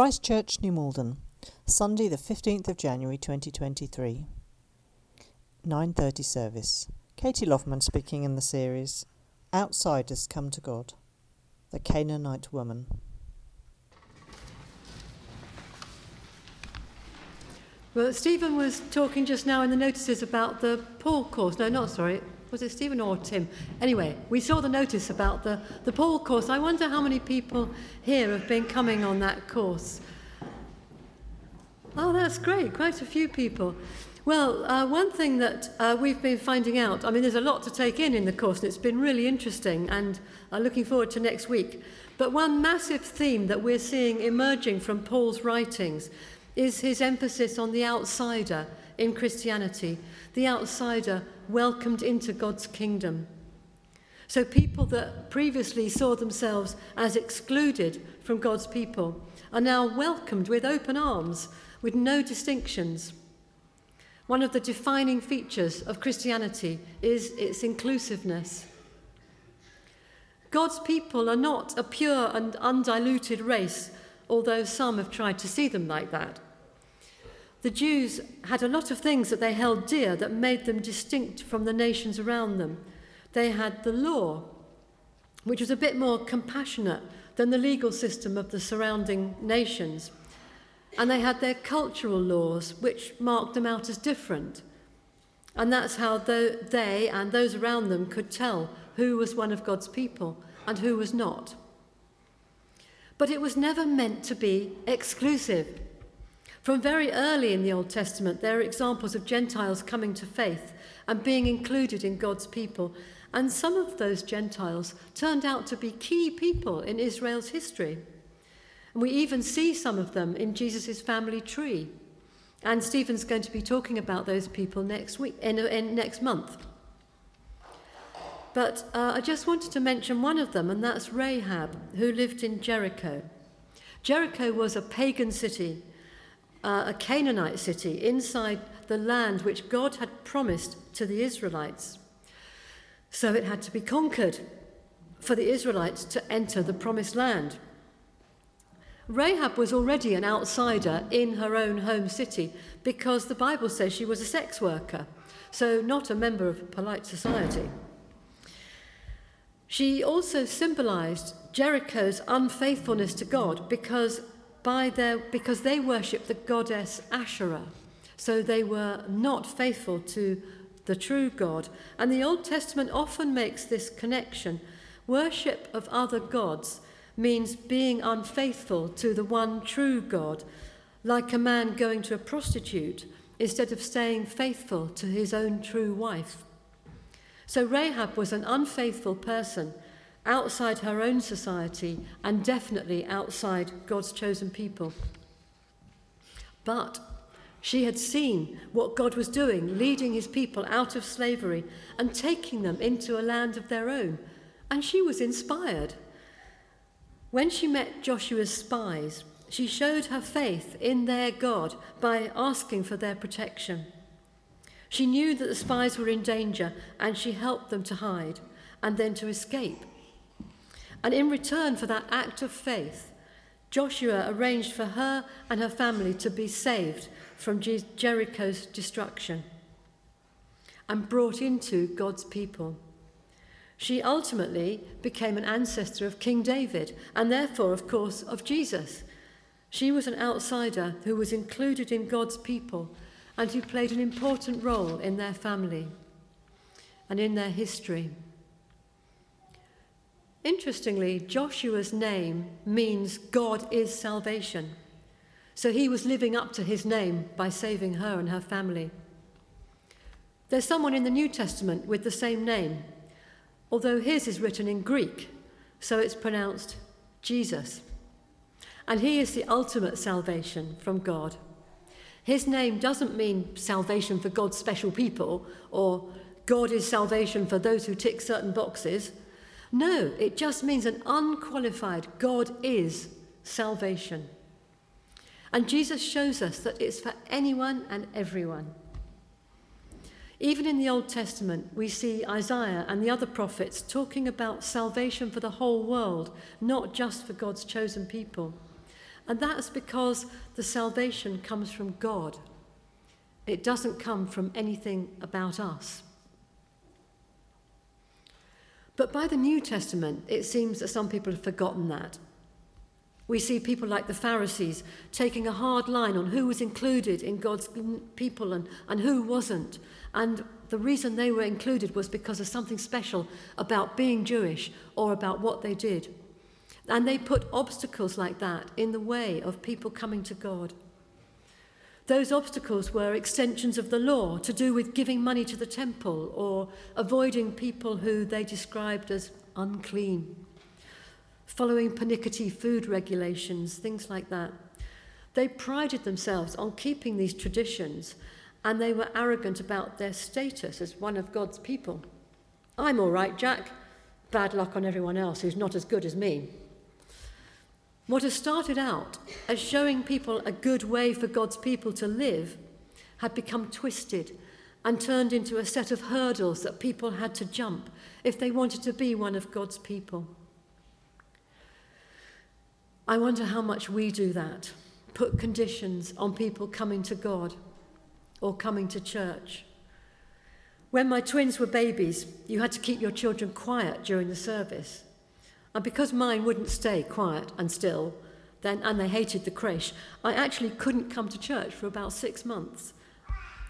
Christchurch, New Malden, Sunday the 15th of January 2023. 9:30 service. Katie Loffman speaking in the series Outsiders Come to God. The Canaanite Woman. Well, Stephen was talking just now in the notices about the Paul course. No, not sorry. Was it Stephen or Tim? Anyway, we saw the notice about the, the Paul course. I wonder how many people here have been coming on that course. Oh, that's great. Quite a few people. Well, uh, one thing that uh, we've been finding out, I mean, there's a lot to take in in the course, and it's been really interesting, and uh, looking forward to next week. But one massive theme that we're seeing emerging from Paul's writings is his emphasis on the outsider in Christianity, the outsider welcomed into God's kingdom. So, people that previously saw themselves as excluded from God's people are now welcomed with open arms, with no distinctions. One of the defining features of Christianity is its inclusiveness. God's people are not a pure and undiluted race, although some have tried to see them like that. The Jews had a lot of things that they held dear that made them distinct from the nations around them. They had the law, which was a bit more compassionate than the legal system of the surrounding nations. And they had their cultural laws, which marked them out as different. And that's how they and those around them could tell who was one of God's people and who was not. But it was never meant to be exclusive. From very early in the Old Testament, there are examples of Gentiles coming to faith and being included in God's people. And some of those Gentiles turned out to be key people in Israel's history. And we even see some of them in Jesus' family tree. And Stephen's going to be talking about those people next week, in, in next month. But uh, I just wanted to mention one of them, and that's Rahab, who lived in Jericho. Jericho was a pagan city uh, a Canaanite city inside the land which God had promised to the Israelites. So it had to be conquered for the Israelites to enter the promised land. Rahab was already an outsider in her own home city because the Bible says she was a sex worker, so not a member of polite society. She also symbolized Jericho's unfaithfulness to God because by their, because they worshipped the goddess Asherah. So they were not faithful to the true God. And the Old Testament often makes this connection. Worship of other gods means being unfaithful to the one true God, like a man going to a prostitute instead of staying faithful to his own true wife. So Rahab was an unfaithful person outside her own society and definitely outside God's chosen people. But she had seen what God was doing, leading his people out of slavery and taking them into a land of their own. And she was inspired. When she met Joshua's spies, she showed her faith in their God by asking for their protection. She knew that the spies were in danger and she helped them to hide and then to escape. And in return for that act of faith, Joshua arranged for her and her family to be saved from Jericho's destruction and brought into God's people. She ultimately became an ancestor of King David and therefore, of course, of Jesus. She was an outsider who was included in God's people and who played an important role in their family and in their history. Interestingly, Joshua's name means God is salvation. So he was living up to his name by saving her and her family. There's someone in the New Testament with the same name, although his is written in Greek, so it's pronounced Jesus. And he is the ultimate salvation from God. His name doesn't mean salvation for God's special people or God is salvation for those who tick certain boxes. No, it just means an unqualified God is salvation. And Jesus shows us that it's for anyone and everyone. Even in the Old Testament, we see Isaiah and the other prophets talking about salvation for the whole world, not just for God's chosen people. And that's because the salvation comes from God. It doesn't come from anything about us. But by the New Testament, it seems that some people have forgotten that. We see people like the Pharisees taking a hard line on who was included in God's people and, and who wasn't. And the reason they were included was because of something special about being Jewish or about what they did. And they put obstacles like that in the way of people coming to God. Those obstacles were extensions of the law to do with giving money to the temple or avoiding people who they described as unclean following pernickety food regulations, things like that. They prided themselves on keeping these traditions and they were arrogant about their status as one of God's people. I'm all right, Jack. Bad luck on everyone else who's not as good as me. What has started out as showing people a good way for God's people to live had become twisted and turned into a set of hurdles that people had to jump if they wanted to be one of God's people. I wonder how much we do that, put conditions on people coming to God or coming to church. When my twins were babies, you had to keep your children quiet during the service. And because mine wouldn't stay quiet and still, then, and they hated the creche, I actually couldn't come to church for about six months.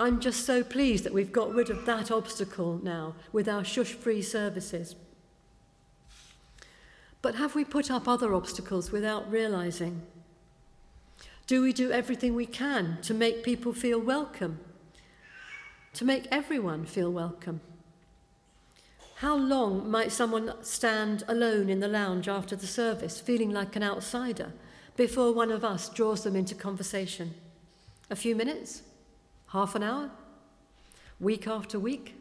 I'm just so pleased that we've got rid of that obstacle now with our shush free services. But have we put up other obstacles without realizing? Do we do everything we can to make people feel welcome? To make everyone feel welcome? How long might someone stand alone in the lounge after the service, feeling like an outsider, before one of us draws them into conversation? A few minutes? Half an hour? Week after week?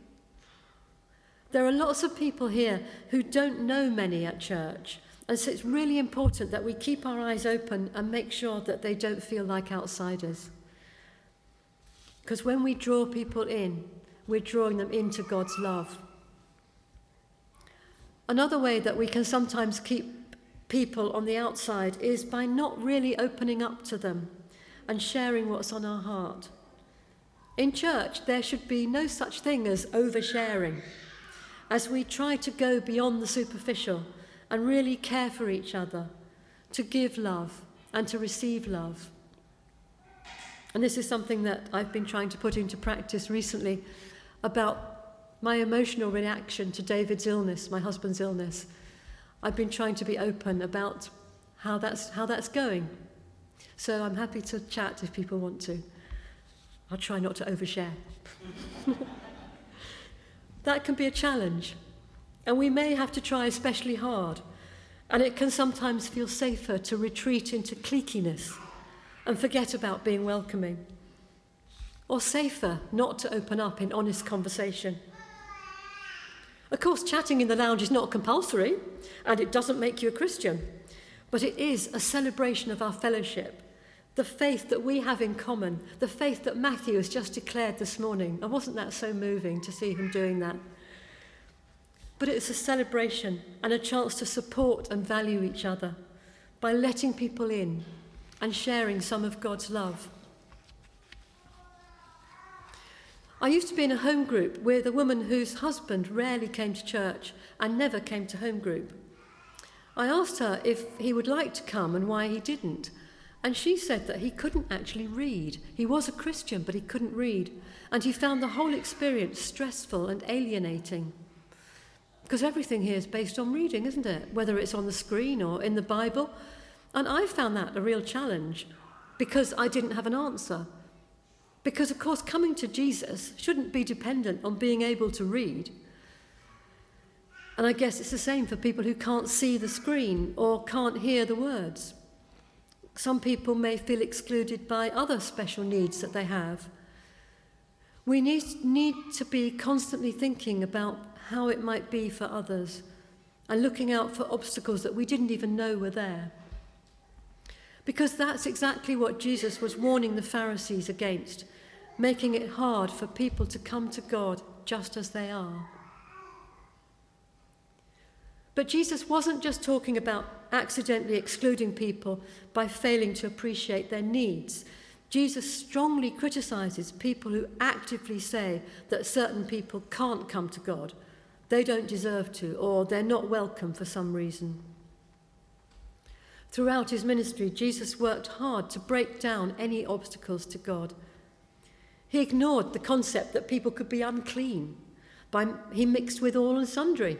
There are lots of people here who don't know many at church. And so it's really important that we keep our eyes open and make sure that they don't feel like outsiders. Because when we draw people in, we're drawing them into God's love. Another way that we can sometimes keep people on the outside is by not really opening up to them and sharing what's on our heart. In church, there should be no such thing as oversharing as we try to go beyond the superficial and really care for each other, to give love and to receive love. And this is something that I've been trying to put into practice recently about my emotional reaction to David's illness, my husband's illness. I've been trying to be open about how that's, how that's going. So I'm happy to chat if people want to. I'll try not to overshare. That can be a challenge, and we may have to try especially hard. And it can sometimes feel safer to retreat into cliqueiness and forget about being welcoming. Or safer not to open up in honest conversation. Of course, chatting in the lounge is not compulsory, and it doesn't make you a Christian, but it is a celebration of our fellowship the faith that we have in common, the faith that Matthew has just declared this morning. And wasn't that so moving to see him doing that? But it's a celebration and a chance to support and value each other by letting people in and sharing some of God's love. I used to be in a home group with a woman whose husband rarely came to church and never came to home group. I asked her if he would like to come and why he didn't. And she said that he couldn't actually read. He was a Christian, but he couldn't read. And he found the whole experience stressful and alienating. Because everything here is based on reading, isn't it? Whether it's on the screen or in the Bible. And I found that a real challenge because I didn't have an answer. Because, of course, coming to Jesus shouldn't be dependent on being able to read. And I guess it's the same for people who can't see the screen or can't hear the words. Some people may feel excluded by other special needs that they have. We need, need to be constantly thinking about how it might be for others and looking out for obstacles that we didn't even know were there. Because that's exactly what Jesus was warning the Pharisees against, making it hard for people to come to God just as they are. But Jesus wasn't just talking about accidentally excluding people by failing to appreciate their needs. Jesus strongly criticizes people who actively say that certain people can't come to God, they don't deserve to, or they're not welcome for some reason. Throughout his ministry, Jesus worked hard to break down any obstacles to God. He ignored the concept that people could be unclean. By, he mixed with all and sundry.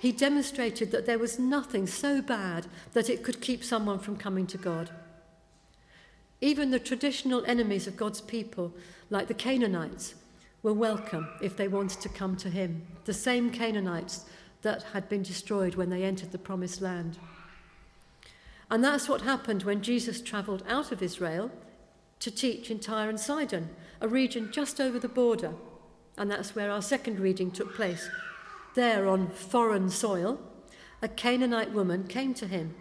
He demonstrated that there was nothing so bad that it could keep someone from coming to God. Even the traditional enemies of God's people, like the Canaanites, were welcome if they wanted to come to him, the same Canaanites that had been destroyed when they entered the promised land. And that's what happened when Jesus travelled out of Israel to teach in Tyre and Sidon, a region just over the border. And that's where our second reading took place there on foreign soil, a Canaanite woman came to him.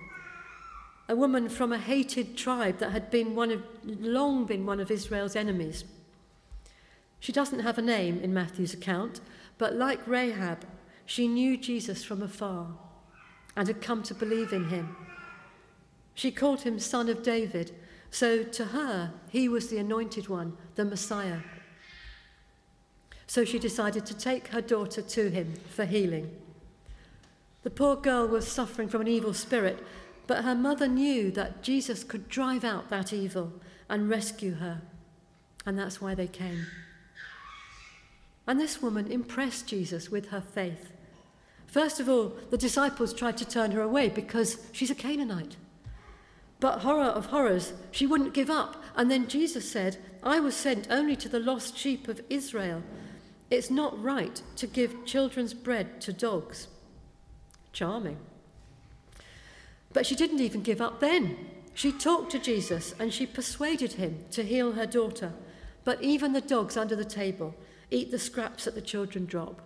A woman from a hated tribe that had been one of, long been one of Israel's enemies. She doesn't have a name in Matthew's account, but like Rahab, she knew Jesus from afar and had come to believe in him. She called him Son of David, so to her, he was the anointed one, the Messiah. So she decided to take her daughter to him for healing. The poor girl was suffering from an evil spirit, but her mother knew that Jesus could drive out that evil and rescue her. And that's why they came. And this woman impressed Jesus with her faith. First of all, the disciples tried to turn her away because she's a Canaanite. But horror of horrors, she wouldn't give up. And then Jesus said, I was sent only to the lost sheep of Israel. It's not right to give children's bread to dogs. Charming. But she didn't even give up then. She talked to Jesus and she persuaded him to heal her daughter. But even the dogs under the table eat the scraps that the children drop.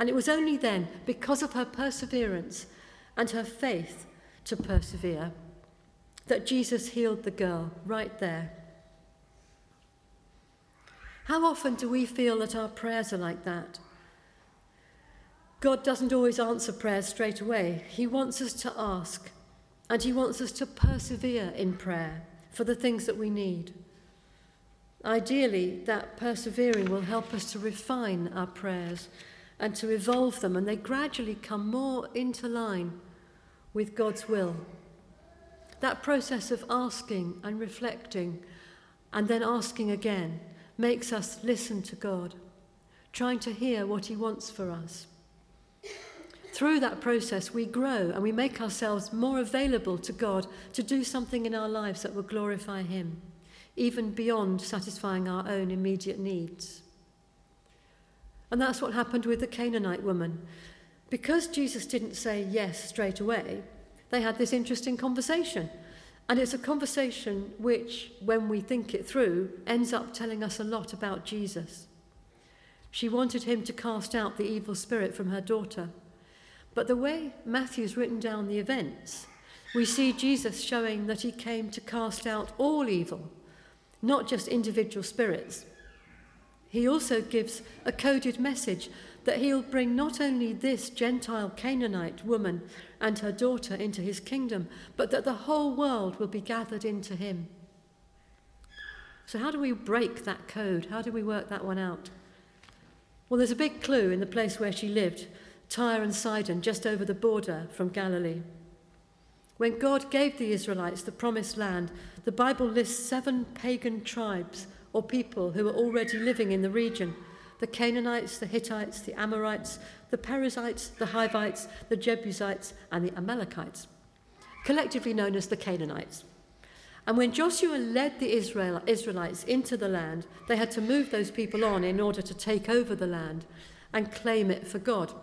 And it was only then, because of her perseverance and her faith to persevere, that Jesus healed the girl right there how often do we feel that our prayers are like that? God doesn't always answer prayers straight away. He wants us to ask, and He wants us to persevere in prayer for the things that we need. Ideally, that persevering will help us to refine our prayers and to evolve them, and they gradually come more into line with God's will. That process of asking and reflecting and then asking again makes us listen to God, trying to hear what He wants for us. Through that process, we grow and we make ourselves more available to God to do something in our lives that will glorify Him, even beyond satisfying our own immediate needs. And that's what happened with the Canaanite woman. Because Jesus didn't say yes straight away, they had this interesting conversation. And it's a conversation which, when we think it through, ends up telling us a lot about Jesus. She wanted him to cast out the evil spirit from her daughter. But the way Matthew's written down the events, we see Jesus showing that he came to cast out all evil, not just individual spirits. He also gives a coded message that he'll bring not only this Gentile Canaanite woman and her daughter into his kingdom, but that the whole world will be gathered into him. So, how do we break that code? How do we work that one out? Well, there's a big clue in the place where she lived, Tyre and Sidon, just over the border from Galilee. When God gave the Israelites the promised land, the Bible lists seven pagan tribes or people who were already living in the region the Canaanites, the Hittites, the Amorites, the Perizzites, the Hivites, the Jebusites, and the Amalekites, collectively known as the Canaanites. And when Joshua led the Israel, Israelites into the land, they had to move those people on in order to take over the land and claim it for God.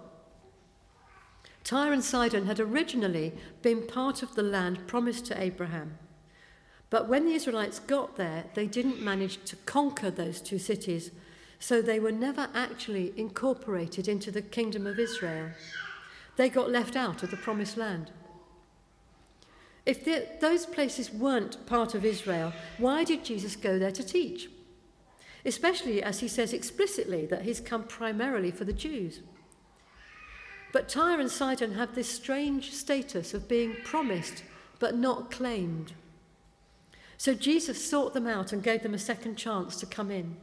Tyre and Sidon had originally been part of the land promised to Abraham. But when the Israelites got there, they didn't manage to conquer those two cities so they were never actually incorporated into the kingdom of Israel. They got left out of the promised land. If the, those places weren't part of Israel, why did Jesus go there to teach? Especially as he says explicitly that he's come primarily for the Jews. But Tyre and Sidon have this strange status of being promised but not claimed. So Jesus sought them out and gave them a second chance to come in.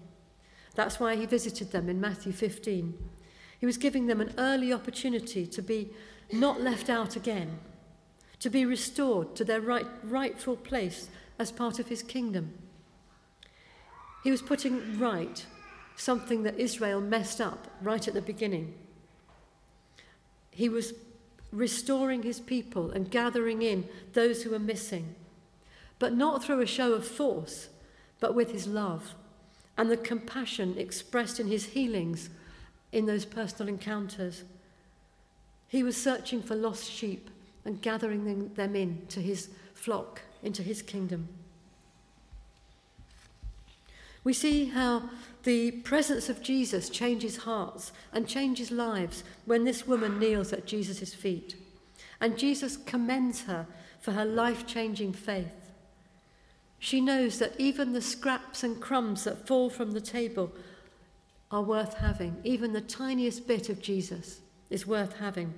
That's why he visited them in Matthew 15. He was giving them an early opportunity to be not left out again, to be restored to their right, rightful place as part of his kingdom. He was putting right something that Israel messed up right at the beginning. He was restoring his people and gathering in those who were missing, but not through a show of force, but with his love and the compassion expressed in his healings in those personal encounters. He was searching for lost sheep and gathering them in to his flock, into his kingdom. We see how the presence of Jesus changes hearts and changes lives when this woman kneels at Jesus' feet. And Jesus commends her for her life changing faith. She knows that even the scraps and crumbs that fall from the table are worth having. Even the tiniest bit of Jesus is worth having.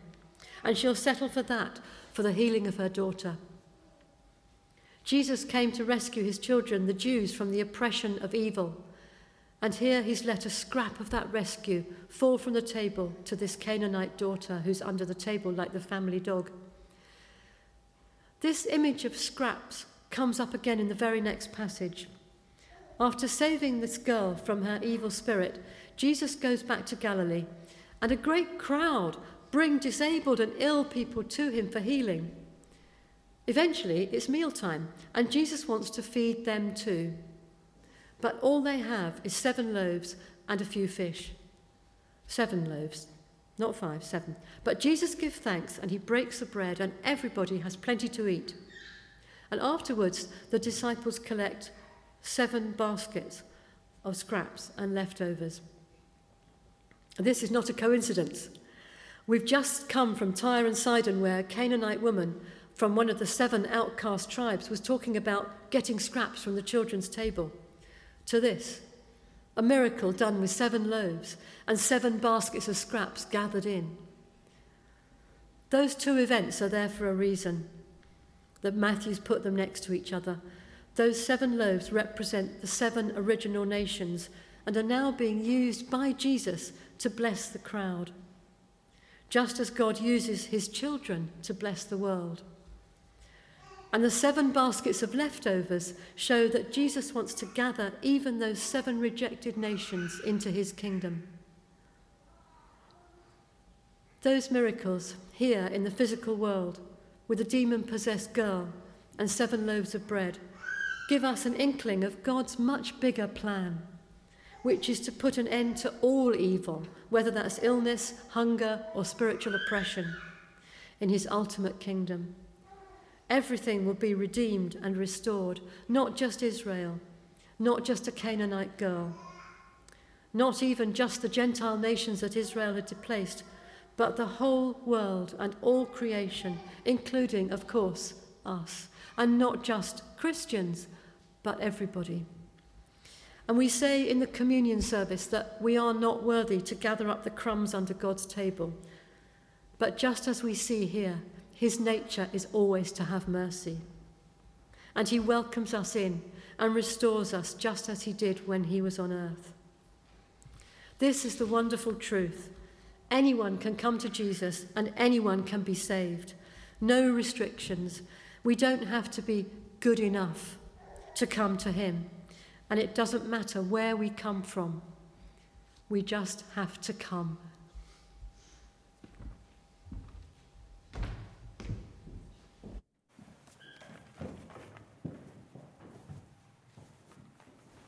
And she'll settle for that for the healing of her daughter. Jesus came to rescue his children, the Jews, from the oppression of evil. And here he's let a scrap of that rescue fall from the table to this Canaanite daughter who's under the table like the family dog. This image of scraps comes up again in the very next passage. After saving this girl from her evil spirit, Jesus goes back to Galilee, and a great crowd bring disabled and ill people to him for healing. Eventually, it's mealtime, and Jesus wants to feed them too. But all they have is seven loaves and a few fish. Seven loaves, not five, seven. But Jesus gives thanks, and he breaks the bread, and everybody has plenty to eat. And afterwards, the disciples collect seven baskets of scraps and leftovers. This is not a coincidence. We've just come from Tyre and Sidon, where a Canaanite woman from one of the seven outcast tribes was talking about getting scraps from the children's table, to this a miracle done with seven loaves and seven baskets of scraps gathered in. Those two events are there for a reason, that Matthew's put them next to each other. Those seven loaves represent the seven original nations and are now being used by Jesus to bless the crowd, just as God uses his children to bless the world. And the seven baskets of leftovers show that Jesus wants to gather even those seven rejected nations into his kingdom. Those miracles here in the physical world, with a demon possessed girl and seven loaves of bread, give us an inkling of God's much bigger plan, which is to put an end to all evil, whether that's illness, hunger, or spiritual oppression, in his ultimate kingdom. Everything will be redeemed and restored, not just Israel, not just a Canaanite girl, not even just the Gentile nations that Israel had displaced, but the whole world and all creation, including, of course, us, and not just Christians, but everybody. And we say in the communion service that we are not worthy to gather up the crumbs under God's table. But just as we see here, his nature is always to have mercy. And he welcomes us in and restores us just as he did when he was on earth. This is the wonderful truth. Anyone can come to Jesus and anyone can be saved. No restrictions. We don't have to be good enough to come to Him. And it doesn't matter where we come from, we just have to come